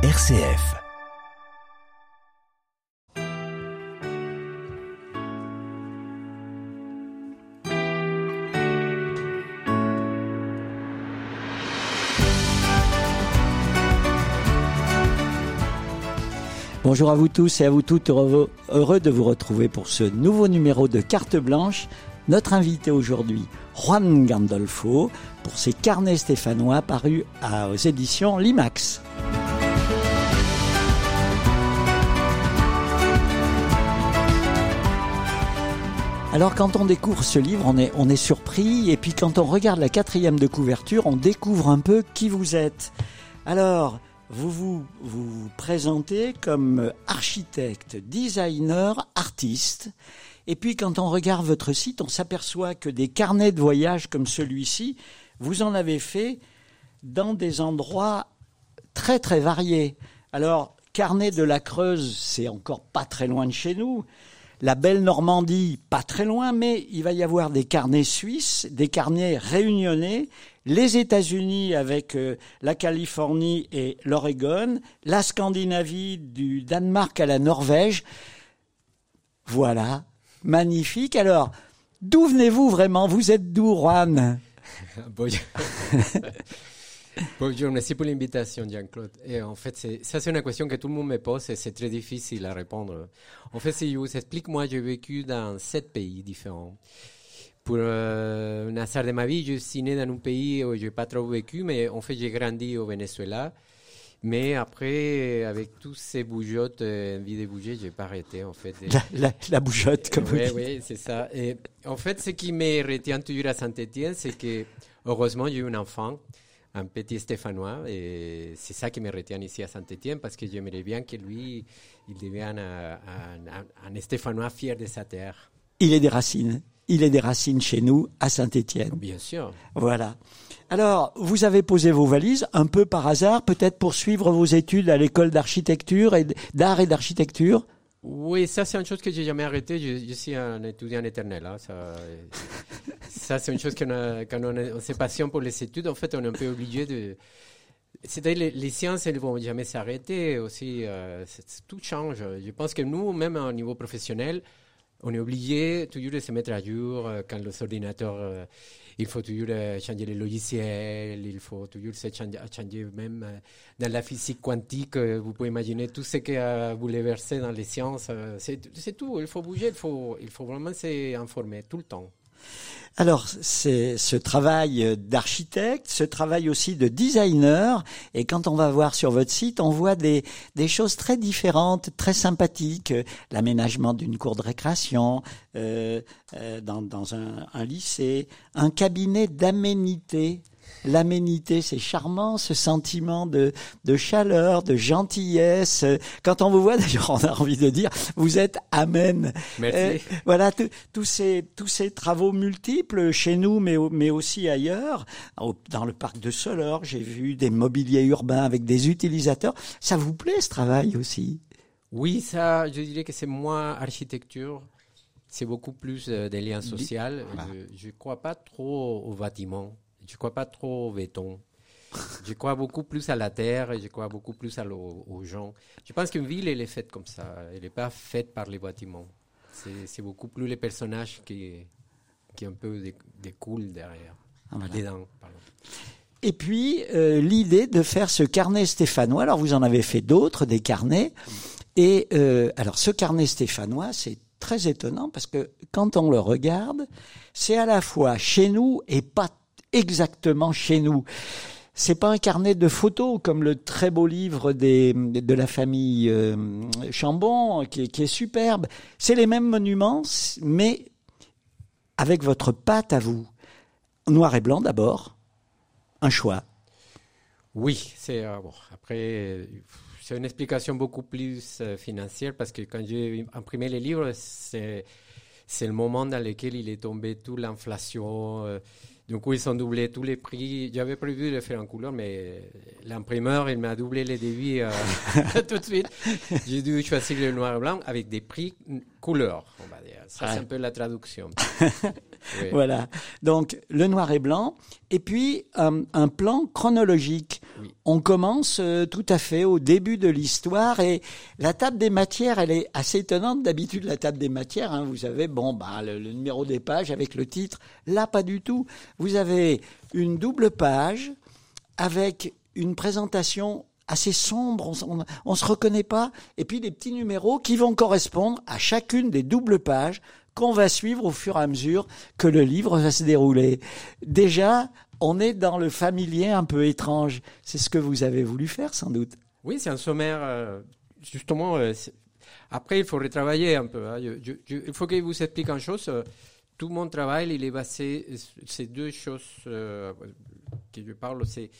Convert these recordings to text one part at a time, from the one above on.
RCF. Bonjour à vous tous et à vous toutes, heureux, de vous retrouver pour ce nouveau numéro de Carte Blanche. Notre invité aujourd'hui, Juan Gandolfo, pour ses carnets stéphanois parus aux éditions Limax. Alors quand on découvre ce livre, on est, surpris, et puis quand on regarde la quatrième de couverture, on découvre un peu qui vous êtes. Alors, vous vous, vous vous présentez comme architecte, designer, artiste, et puis quand on regarde votre site, on s'aperçoit que des carnets de voyage comme celui-ci, vous en avez fait dans des endroits très très variés. Alors, carnet de la Creuse, c'est encore pas très loin de chez nous. La belle Normandie, pas très loin, mais il va y avoir des carnets suisses, des carnets réunionnais, les États-Unis avec euh, la Californie et l'Oregon, la Scandinavie du Danemark à la Norvège. Voilà, magnifique. Alors, d'où venez-vous vraiment? Vous êtes d'où, Juan? Bonjour. Merci pour l'invitation, Jean-Claude. Et en fait, ça, c'est une question que tout le monde me pose et c'est très difficile à répondre. En fait, si je vous explique, moi, j'ai vécu dans sept pays différents. Pour euh, un hasard de ma vie, je suis né dans un pays où je n'ai pas trop vécu, mais en fait, j'ai grandi au Venezuela. Mais après, avec tous ces bougeottes, euh, envie de bouger, j'ai pas arrêté, en fait. la, la, la bougeotte, comme vous oui, dites. oui, c'est ça. Et en fait, ce qui me retient toujours à Saint-Étienne, c'est que, heureusement, j'ai eu un enfant, un petit Stéphanois, et c'est ça qui me retient ici à Saint-Étienne, parce que j'aimerais bien que lui, il devienne un, un- un- Stéphanois fier de sa terre. Il est des racines. Il est des racines chez nous, à Saint-Étienne. Bien sûr. Voilà. Alors, vous avez posé vos valises un peu par hasard, peut-être pour suivre vos études à l'école d'architecture et d'art et d'architecture? Oui, ça c'est une chose que j'ai jamais arrêté. Je, je suis un étudiant éternel. hein. Ça, ça c'est une chose qu'on a- quand on, a- on se passionne pour les études. En fait, on est un peu obligé de. C'est-à-dire les, les sciences, elles vont jamais s'arrêter aussi. euh, tout change. Je pense que nous, même au niveau professionnel, on est obligé toujours de se mettre à jour euh, quand les ordinateurs. euh, il faut toujours changer les logiciels, il faut toujours se changer, changer même euh, dans la physique quantique. vous pouvez imaginer tout ce qui a bouleversé dans les sciences. c'est tout. Il faut bouger, il faut, il faut vraiment s'informer tout le temps. Alors, c'est ce travail d'architecte, ce travail aussi de designer, et quand on va voir sur votre site, on voit des, choses très différentes, très sympathiques, l'aménagement d'une cour de récréation, euh, euh, dans, dans un, un lycée, un cabinet d'aménité. L'aménité, c'est charmant, ce sentiment de, de chaleur, de gentillesse. Quand on vous voit, d'ailleurs, on a envie de dire, vous êtes amen. Merci. Euh, voilà, tous- ces, tous ces travaux multiples chez nous, mais, mais aussi ailleurs. Dans le parc de Solor, j'ai vu des mobiliers urbains avec des utilisateurs. Ça vous plaît ce travail aussi? Oui, ça, je dirais que c'est moins architecture. C'est beaucoup plus euh, des liens sociaux. Je ne crois pas trop au bâtiment. Je ne crois pas trop au béton. je crois beaucoup plus à la terre et je crois beaucoup plus à aux gens. Je pense qu'une ville, elle est faite comme ça. Elle n'est pas faite par les bâtiments. C'est beaucoup plus les personnages qui, qui un peu dé- découlent derrière. Ah, voilà. Dedans, pardon. Et puis, euh, l'idée de faire ce carnet stéphanois. Alors, vous en avez fait d'autres, des carnets. Et euh, alors, ce carnet stéphanois, c'est très étonnant parce que quand on le regarde, c'est à la fois chez nous et pas exactement chez nous. C'est pas un carnet de photos comme le très beau livre de la famille euh, Chambon qui, est- superbe. C'est les mêmes monuments, mais avec votre patte à vous. Noir et blanc d'abord, un choix. Oui, c'est euh, bon. Après, c'est une explication beaucoup plus euh, financière parce que quand j'ai imprimé les livres, c'est le moment dans lequel il est tombé toute l'inflation. Du coup, ils ont doublé tous les prix. J'avais prévu de le faire en couleur, mais l'imprimeur, il m'a doublé les devis euh, tout de suite. J'ai dû choisir le noir et blanc avec des prix couleur, on va dire. ça c'est un peu la traduction. oui. Voilà. Donc le noir et blanc, et puis euh, un plan chronologique. Oui. On commence euh, tout à fait au début de l'histoire et la table des matières, elle est assez étonnante. D'habitude, la table des matières, hein, vous avez bon bah le, le numéro des pages avec le titre. Là, pas du tout. Vous avez une double page avec une présentation assez sombre, on, ne se reconnaît pas, et puis des petits numéros qui vont correspondre à chacune des doubles pages qu'on va suivre au fur et à mesure que le livre va se dérouler. Déjà, on est dans le familier un peu étrange. C'est ce que vous avez voulu faire, sans doute. Oui, c'est un sommaire, euh, justement. Euh, après, il faut retravailler un peu. Hein. il faut que vous explique une chose. Euh, tout mon travail, il est basé, ces deux choses que je parle, c'est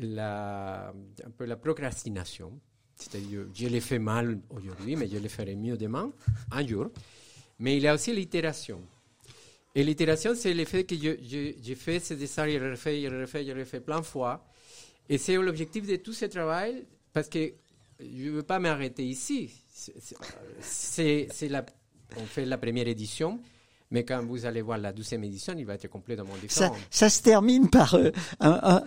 la, un la procrastination. C'est-à-dire, je l'ai fait mal aujourd'hui, mais je le ferai mieux demain, un jour. Mais il y a aussi l'itération. Et l'itération, c'est le fait que j'ai fait ce dessin, je le refais, je le refais, je le refais plein de fois. Et c'est l'objectif de tout ce travail, parce que je ne veux pas m'arrêter ici. C'est la, on fait la première édition, mais quand vous allez voir la douzième édition, il va être complètement différent. Ça, ça se termine par euh,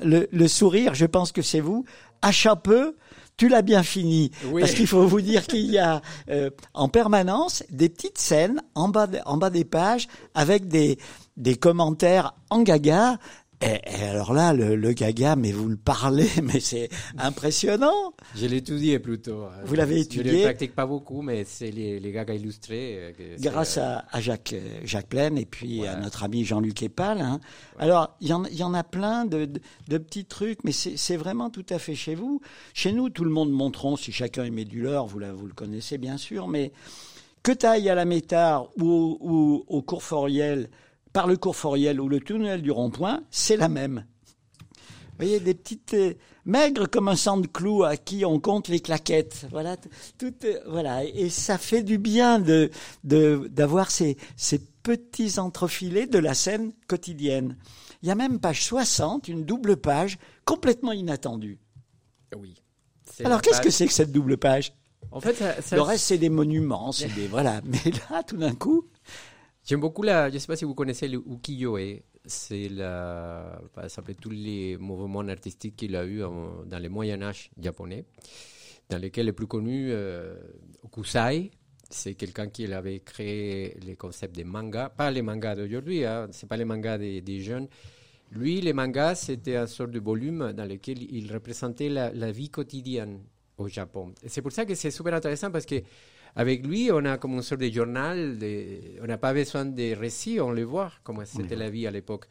le, sourire, je pense que c'est vous. À peu, tu l'as bien fini. Parce qu'il faut vous dire qu'il y a euh, en permanence des petites scènes en bas, en bas des pages avec des, des commentaires en gaga et, alors là, le, gaga, mais vous le parlez, mais c'est impressionnant. Je l'ai étudié plutôt. Vous l'avez étudié Je ne le pratique pas beaucoup, mais c'est les, les, gagas illustrés. Euh, Grâce euh, à, à, Jacques, Jacques Plaine et puis à notre ami Jean-Luc Epal. Hein. Alors, il y, en, y en a plein de, de, petits trucs, mais c'est vraiment tout à fait chez vous. Chez nous, tout le monde montrons, si chacun aimait du leur, vous, vous le connaissez bien sûr, mais que tu ailles à la Métard ou, ou au cours Foriel, par le cours Foriel ou le tunnel du rond-point, c'est la même. Vous voyez, des petites euh, maigres comme un sang de clous à qui on compte les claquettes. Voilà, tout, euh, voilà, et ça fait du bien de d'avoir ces, ces petits entrefilés de la scène quotidienne. Il y a même page 60, une double page complètement inattendue. Oui. Alors qu'est-ce que c'est que cette double page? En fait, le reste c'est des monuments, c'est des voilà. Mais là, tout d'un coup, J'aime beaucoup la. Je ne sais pas si vous connaissez le ukiyo-e. C'est la, par exemple, tous les mouvements artistiques qu'il a eu dans le Moyen Âge japonais, dans lesquels le plus connu, euh, Okusai, c'est quelqu'un qui avait créé le concept des mangas, pas les mangas d'aujourd'hui, hein, c'est pas les mangas des, jeunes. Lui, les mangas, c'était un sort de volume dans lequel il représentait la vie quotidienne au Japon. C'est pour ça que c'est super intéressant parce que avec lui, on a comme une sorte de journal, de, on n'a pas besoin de récits, on le voit comment c'était la vie à l'époque.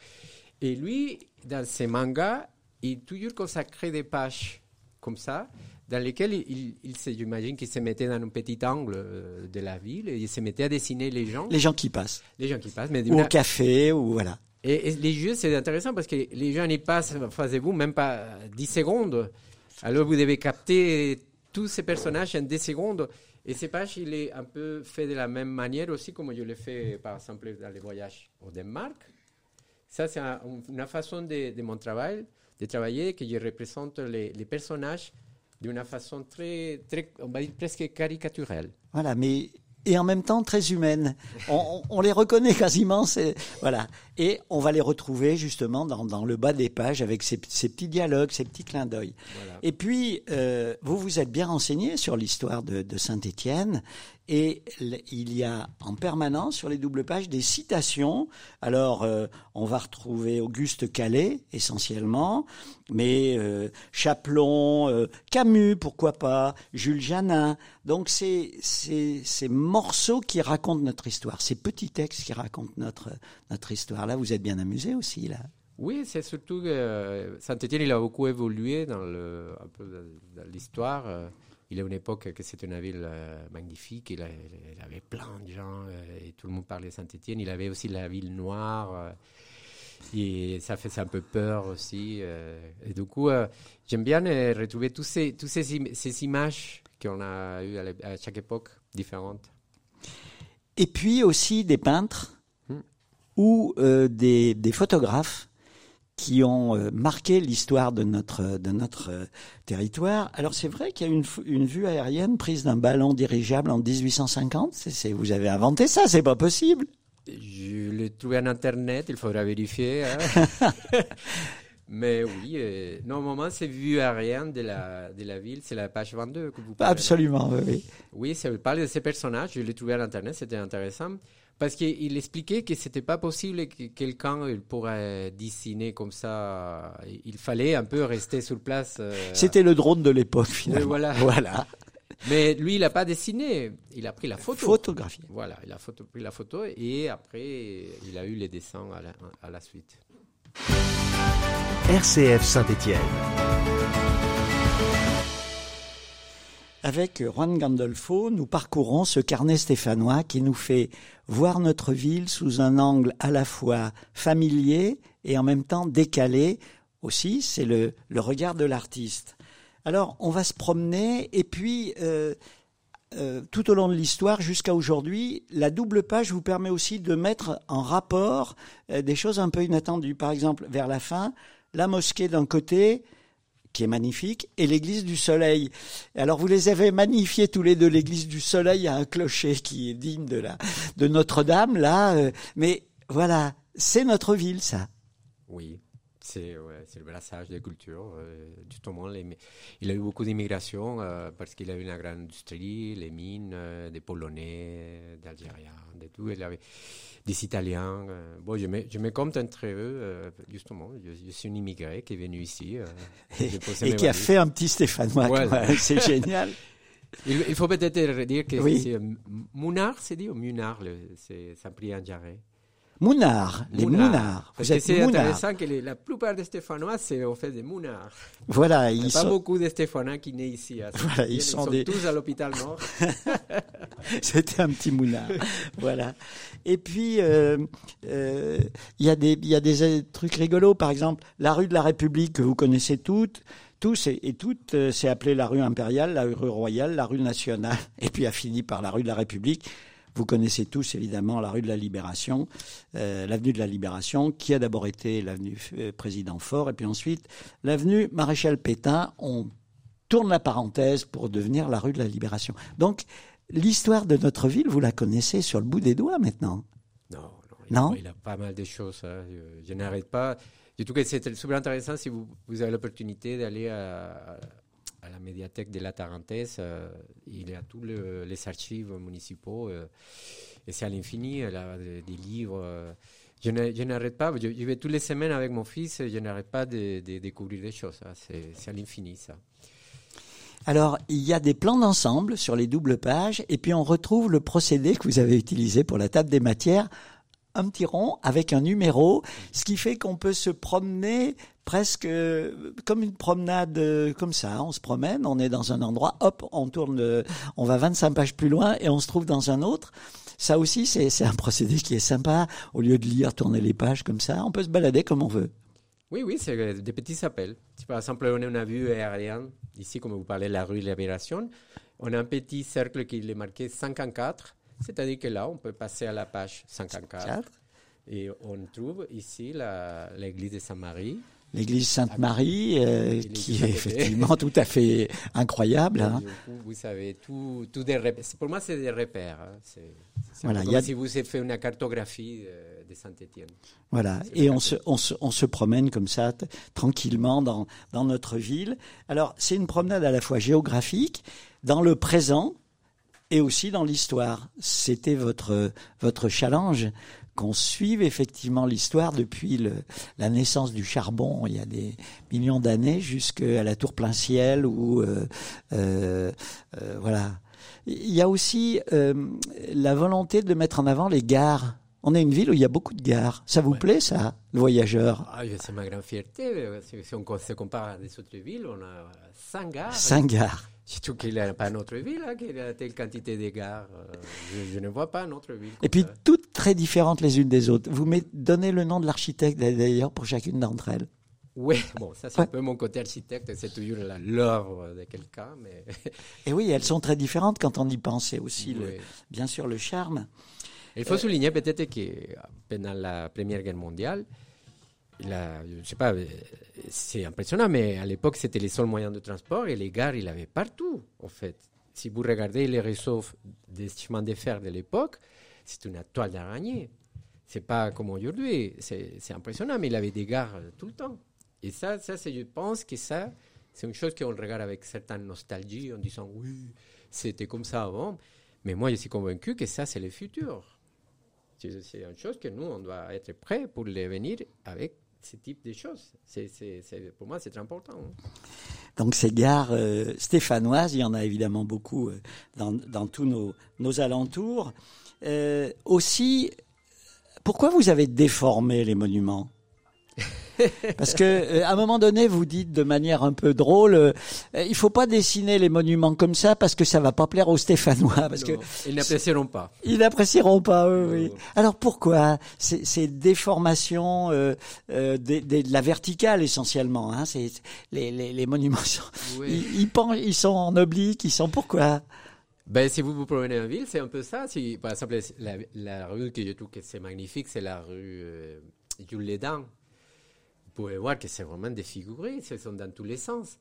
Et lui, dans ses mangas, il toujours consacrait des pages comme ça, dans lesquelles il, il, j'imagine qu'il se mettait dans un petit angle euh, de la ville et il se mettait à dessiner les gens. Les gens qui passent. Les gens qui passent. Mais ou au café, ou voilà. Et, les jeux, c'est intéressant parce que les gens y passent, faisez-vous, même pas 10 secondes. Alors vous devez capter tous ces personnages en 10 secondes. Et ces pages, il est un peu fait de la même manière aussi comme je l'ai fait, par exemple, dans les voyages au Danemark. Ça, c'est une façon de, mon travail, de travailler, que je représente les, personnages d'une façon très, très, on va dire presque caricaturelle. Voilà, mais et en même temps très humaines. On, on, les reconnaît quasiment, c'est voilà. Et on va les retrouver justement dans, dans le bas des pages avec ces, ces, petits dialogues, ces petits clins d'œil. Voilà. Et puis, euh, vous vous êtes bien renseigné sur l'histoire de, de Saint-Étienne et il y a en permanence sur les doubles pages des citations. Alors, euh, on va retrouver Auguste Calais essentiellement, mais euh, Chaplon, euh, Camus, pourquoi pas, Jules Janin. Donc, c'est ces morceaux qui racontent notre histoire, ces petits textes qui racontent notre, notre histoire. Là, vous êtes bien amusé aussi, là. Oui, c'est surtout que Saint-Étienne, il a beaucoup évolué dans l'histoire il y a une époque que c'était une ville euh, magnifique, il, avait plein de gens euh, et tout le monde parlait de Saint-Étienne. Il avait aussi la ville noire euh, et ça fait un peu peur aussi. et du coup, j'aime bien retrouver tous ces, tous ces, ces images qu'on a eues à, chaque époque différente. Et puis aussi des peintres hmm. ou des, des photographes qui ont euh, marqué l'histoire de notre de notre euh, territoire. Alors c'est vrai qu'il y a une, une vue aérienne prise d'un ballon dirigeable en 1850. C'est, vous avez inventé ça, c'est pas possible. Je l'ai trouvé en internet, il faudra vérifier. Hein. Mais oui, euh, normalement, c'est vue aérienne de la, de la ville, c'est la page 22 que vous parlez. Absolument, oui. Oui, ça parle de ces personnages, je l'ai trouvé en internet, c'était intéressant. Parce qu'il expliquait que c'était pas possible que quelqu'un il pourrait dessiner comme ça. Il fallait un peu rester sur place. Euh, c'était le drone de l'époque, finalement. voilà. voilà. Mais lui, il n'a pas dessiné, il a pris la photo. Photographie. Voilà, il a photo, pris la photo et après, il a eu les dessins à la, à la suite. RCF Saint-Étienne. Avec Juan Gandolfo, nous parcourons ce carnet stéphanois qui nous fait voir notre ville sous un angle à la fois familier et en même temps décalé. Aussi, c'est le, le regard de l'artiste. Alors, on va se promener et puis euh, euh, tout au long de l'histoire jusqu'à aujourd'hui, la double page vous permet aussi de mettre en rapport euh, des choses un peu inattendues. Par exemple, vers la fin, la mosquée d'un côté, qui est magnifique, et l'église du Soleil. Alors vous les avez magnifiés tous les deux. L'église du Soleil a un clocher qui est digne de la de Notre-Dame là, euh, mais voilà, c'est notre ville ça. Oui. C'est ouais, le brassage des cultures. Euh, justement, les, il a eu beaucoup d'immigration euh, parce qu'il a eu une grande industrie, les mines, euh, des Polonais, d'Algériens, de tout. Il avait des Italiens. Euh. bon, je me, je me compte entre eux, justement. Je, suis un immigré qui est venu ici. et, et qui a fait un petit Stéphanois. Ouais. C'est génial. Il, il faut peut-être dire que c'est Mounard, c'est dit, ou Munard, c'est Saint-Priest en. Mounard, les Mounards. Vous êtes c'est intéressant que les, la plupart des Stéphanois, c'est au fait des Mounards. Voilà, il n'y a pas beaucoup de Stéphanois qui naissent ici. À voilà, ils, ils, sont, sont des... tous à l'hôpital Nord. C'était un petit Mounard. voilà. Et puis, euh, euh, il y, a des, y a des trucs rigolos. Par exemple, la rue de la République que vous connaissez toutes, tous et, et toutes, euh, c'est appelé la rue impériale, la rue royale, la rue nationale, et puis a fini par la rue de la République. Vous connaissez tous évidemment la rue de la Libération, euh, l'avenue de la Libération, qui a d'abord été l'avenue euh, Président Fort, et puis ensuite l'avenue Maréchal Pétain. On tourne la parenthèse pour devenir la rue de la Libération. Donc, l'histoire de notre ville, vous la connaissez sur le bout des doigts maintenant. Non, non, il, non a, il a pas mal de choses. Hein. Je, je n'arrête pas. Du tout c'est super intéressant si vous, vous avez l'opportunité d'aller à, à la médiathèque de la Tarentaise. Euh, il y a tous le, les archives municipaux euh, et c'est à l'infini. A des, des livres. Euh, je n'arrête pas. Je, vais toutes les semaines avec mon fils. Je n'arrête pas de, de, découvrir des choses. C'est à l'infini, ça. Alors, il y a des plans d'ensemble sur les doubles pages, et puis on retrouve le procédé que vous avez utilisé pour la table des matières un petit rond avec un numéro, ce qui fait qu'on peut se promener presque comme une promenade comme ça. On se promène, on est dans un endroit, hop, on tourne, on va 25 pages plus loin et on se trouve dans un autre. Ça aussi, c'est un procédé qui est sympa. Au lieu de lire, tourner les pages comme ça, on peut se balader comme on veut. Oui, oui, c'est des petits appels. Par exemple, on a une vue aérienne, ici, comme vous parlez la rue Libération, on a un petit cercle qui est marqué 54 c'est-à-dire que là, on peut passer à la page 54. Et on trouve ici l'église de Saint-Marie. L'église Sainte-Marie, euh, qui est effectivement tout à fait incroyable. Hein. vous savez, tout, tout des repères. Pour moi, c'est des repères. Hein. C'est voilà, comme a... si vous avez fait une cartographie euh, de Saint-Étienne. Voilà, et on se, on, se, on se promène comme ça, tranquillement dans, dans notre ville. Alors, c'est une promenade à la fois géographique, dans le présent, et aussi dans l'histoire. C'était votre, votre challenge qu'on suive effectivement l'histoire depuis le, la naissance du charbon il y a des millions d'années jusqu'à la tour plein ciel ou euh, euh, euh, voilà. Il y a aussi euh, la volonté de mettre en avant les gares. On est une ville où il y a beaucoup de gares. Ça vous ouais. plaît, ça, le voyageur? Ah, C'est ma grande fierté. Si on se compare à des autres villes, on a cinq gares. Cinq gares. Surtout qu'il n'y a pas notre ville, hein, qu'il y a telle quantité de gares. Euh, je, je, ne vois pas notre ville. Et puis, ça. toutes très différentes les unes des autres. Vous donnez le nom de l'architecte d'ailleurs pour chacune d'entre elles. Oui, bon, ça c'est ouais. un peu mon côté architecte, c'est toujours l'œuvre de quelqu'un. Mais... Et oui, elles sont très différentes quand on y pense. C'est aussi, oui. le, bien sûr, le charme. Il faut euh... souligner peut-être que pendant la Première Guerre mondiale, la, je sais pas, c'est impressionnant, mais à l'époque, c'était les seuls moyens de transport et les gares, il avait partout, en fait. Si vous regardez les réseaux des chemins de fer de l'époque, c'est une toile d'araignée. C'est pas comme aujourd'hui, c'est impressionnant, mais il avait des gares euh, tout le temps. Et ça, ça je pense que ça, c'est une chose qu'on regarde avec certaine nostalgie en disant oui, c'était comme ça avant. Mais moi, je suis convaincu que ça, c'est le futur. C'est une chose que nous, on doit être prêts pour les venir avec ce type de choses. C'est, pour moi, c'est très important. Hein. Donc ces gares euh, stéphanoises, il y en a évidemment beaucoup euh, dans, dans, tous nos, nos alentours. Euh, aussi, pourquoi vous avez déformé les monuments? parce que euh, à un moment donné, vous dites de manière un peu drôle, euh, il faut pas dessiner les monuments comme ça parce que ça va pas plaire aux Stéphanois. Parce que ils n'apprécieront pas. Ils n'apprécieront pas. Oui, Alors pourquoi? Ces, ces déformations euh, euh de, la verticale essentiellement hein, c'est les, les, les, monuments sont, ils, ils, ils sont en oblique, ils sont pourquoi? Ben, si vous vous promenez en ville, c'est un peu ça. Si, par exemple, la, la rue que je trouve que c'est magnifique, c'est la rue euh, Jules Lédan pouvez voir que c'est vraiment défiguré, ce sont dans tous les sens.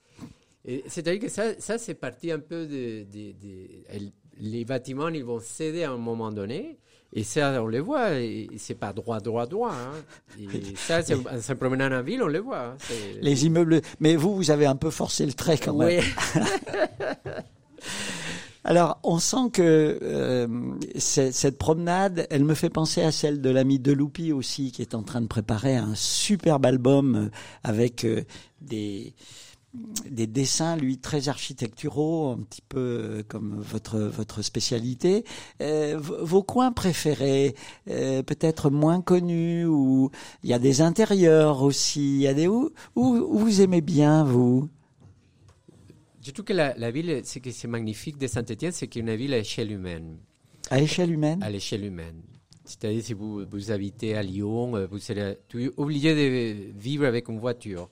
C'est-à-dire que ça, ça c'est parti un peu de, de, de, Les bâtiments, ils vont céder à un moment donné, et ça, on les voit, c'est pas droit, droit, droit. Hein. Et ça, en se promenant en ville, on les voit. Hein. Les immeubles. Mais vous, vous avez un peu forcé le trait quand même. Oui. Alors, on sent que euh, cette promenade, elle me fait penser à celle de l'ami Deloupi aussi, qui est en train de préparer un superbe album euh, avec euh, des des dessins, lui, très architecturaux, un petit peu comme votre votre spécialité. vos coins préférés, peut-être moins connus, ou il y a des intérieurs aussi. Il y a des où, où vous aimez bien vous? Je trouve que la, ville, ce qui est magnifique de Saint-Étienne, c'est qu'il y a une ville à échelle humaine. À échelle humaine? À l'échelle humaine. C'est-à-dire, si vous, vous habitez à Lyon, euh, vous serez obligé de vivre avec une voiture.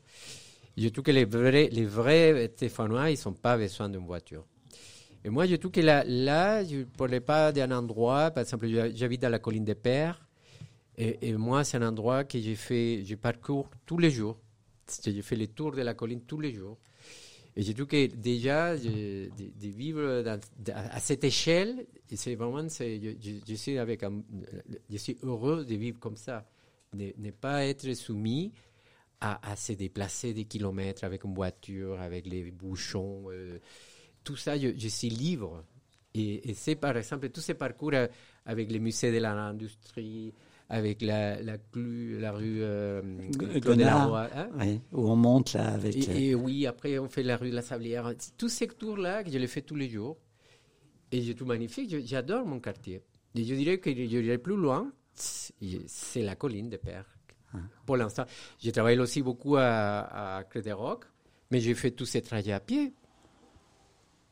Je trouve que les vrais, les vrais Stéphanois, ils n'ont pas besoin d'une voiture. Et moi, je trouve que là, là je ne parlais pas d'un endroit, par exemple, j'habite dans la colline des Pères, et, et moi, c'est un endroit que j'ai fait, je parcours tous les jours. J'ai fait les tours de la colline tous les jours. Et je trouve que déjà, de, vivre à cette échelle, c'est vraiment, je, je, suis avec je suis heureux de vivre comme ça, de ne pas être soumis à, se déplacer des kilomètres avec une voiture, avec les bouchons. Euh, tout ça, je, suis libre. Et, et c'est par exemple tous ces parcours avec les musées de l'industrie, avec la, la, la rue euh, hein où on monte là avec. Euh, et, oui, après on fait la rue de la Sablière. Tous ces tours-là, je les fais tous les jours. Et c'est tout magnifique. J'adore mon quartier. Et je dirais que je dirais plus loin, c'est la colline de Père. Ah. Pour l'instant, j'ai travaillé aussi beaucoup à, à mais j'ai fait tous ces trajets à pied.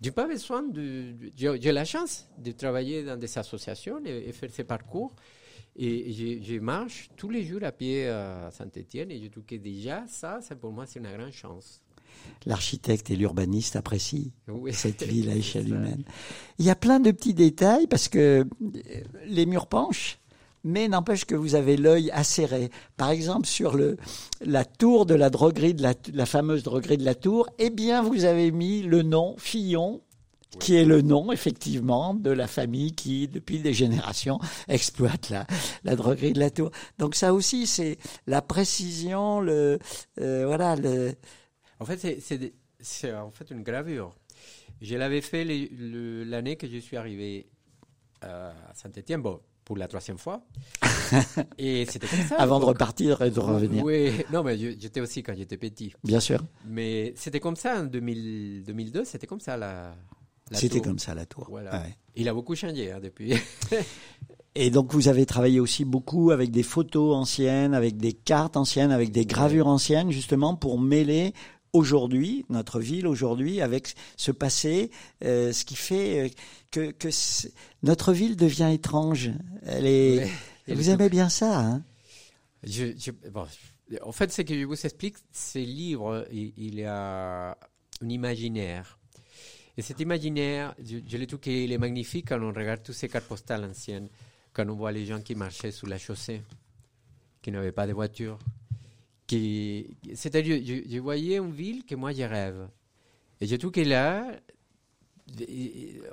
J'ai pas besoin de. J'ai la chance de travailler dans des associations et, et faire ces parcours. Et je, marche tous les jours à pied à Saint-Étienne et je trouve que déjà, ça, ça pour moi, c'est une grande chance. L'architecte et l'urbaniste apprécient cette ville à échelle humaine. Il y a plein de petits détails parce que les murs penchent, mais n'empêche que vous avez l'œil acéré. Par exemple, sur le, la tour de la droguerie, de la, la fameuse droguerie de la tour, eh bien, vous avez mis le nom Fillon qui est le nom effectivement de la famille qui, depuis des générations, exploite la, la droguerie de la Tour. Donc ça aussi, c'est la précision, le euh, voilà. Le... En fait, c'est en fait une gravure. Je l'avais fait l'année que je suis arrivé à Saint-Étienne, bon, pour la troisième fois. et c'était comme ça. Avant de repartir et de revenir. Oui, non, mais j'étais aussi quand j'étais petit. Bien sûr. Mais c'était comme ça en 2000, 2002, c'était comme ça la, c'était comme ça la tour. Il a beaucoup changé hein, depuis. Et donc vous avez travaillé aussi beaucoup avec des photos anciennes, avec des cartes anciennes, avec des gravures anciennes, justement pour mêler aujourd'hui notre ville aujourd'hui avec ce passé, euh, ce qui fait euh, que, que notre ville devient étrange. Elle est. vous aimez bien ça, hein? Je, je, bon, En fait, ce que je vous explique, ces livres, il, il y a un imaginaire et cet imaginaire, je, je le trouve qu'il est magnifique quand on regarde tous ces cartes postales anciennes, quand on voit les gens qui marchaient sous la chaussée, qui n'avaient pas de voiture, qui, c'est-à-dire, je, voyais une ville que moi je rêve. Et je trouve que là,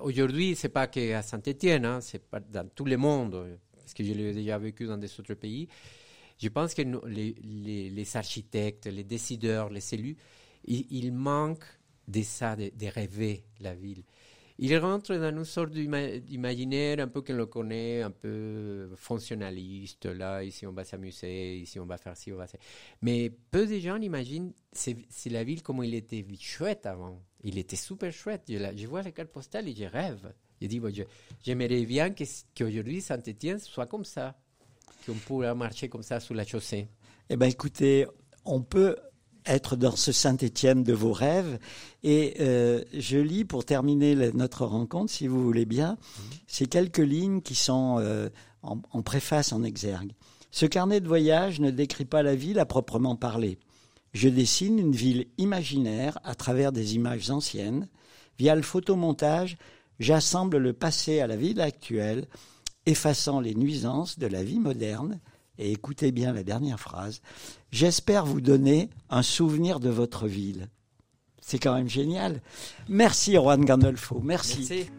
aujourd'hui, c'est pas qu'à Saint-Étienne, hein, c'est pas dans tout le monde, parce que je l'ai déjà vécu dans des autres pays. Je pense que les, les, les architectes, les décideurs, les élus, ils, ils manquent de ça, de, rêver la ville. Il rentre dans une sorte d'imaginaire un peu qu'on le connaît, un peu fonctionnaliste. Là, ici, on va s'amuser, ici, on va faire ci, on va faire Mais peu de gens imaginent c'est la ville comme il était chouette avant. Il était super chouette. Je, vois les cartes postales et je rêve. Je dis, bon, j'aimerais bien qu'aujourd'hui, qu Saint-Étienne soit comme ça, qu'on pourrait marcher comme ça sous la chaussée. Eh bien, écoutez, on peut être dans ce Saint-Étienne de vos rêves. Et euh, je lis, pour terminer notre rencontre, si vous voulez bien, ces quelques lignes qui sont euh, en, préface, en exergue. Ce carnet de voyage ne décrit pas la ville à proprement parler. Je dessine une ville imaginaire à travers des images anciennes. Via le photomontage, j'assemble le passé à la ville actuelle, effaçant les nuisances de la vie moderne et écoutez bien la dernière phrase, j'espère vous donner un souvenir de votre ville. C'est quand même génial. Merci Juan Gandolfo, merci. merci.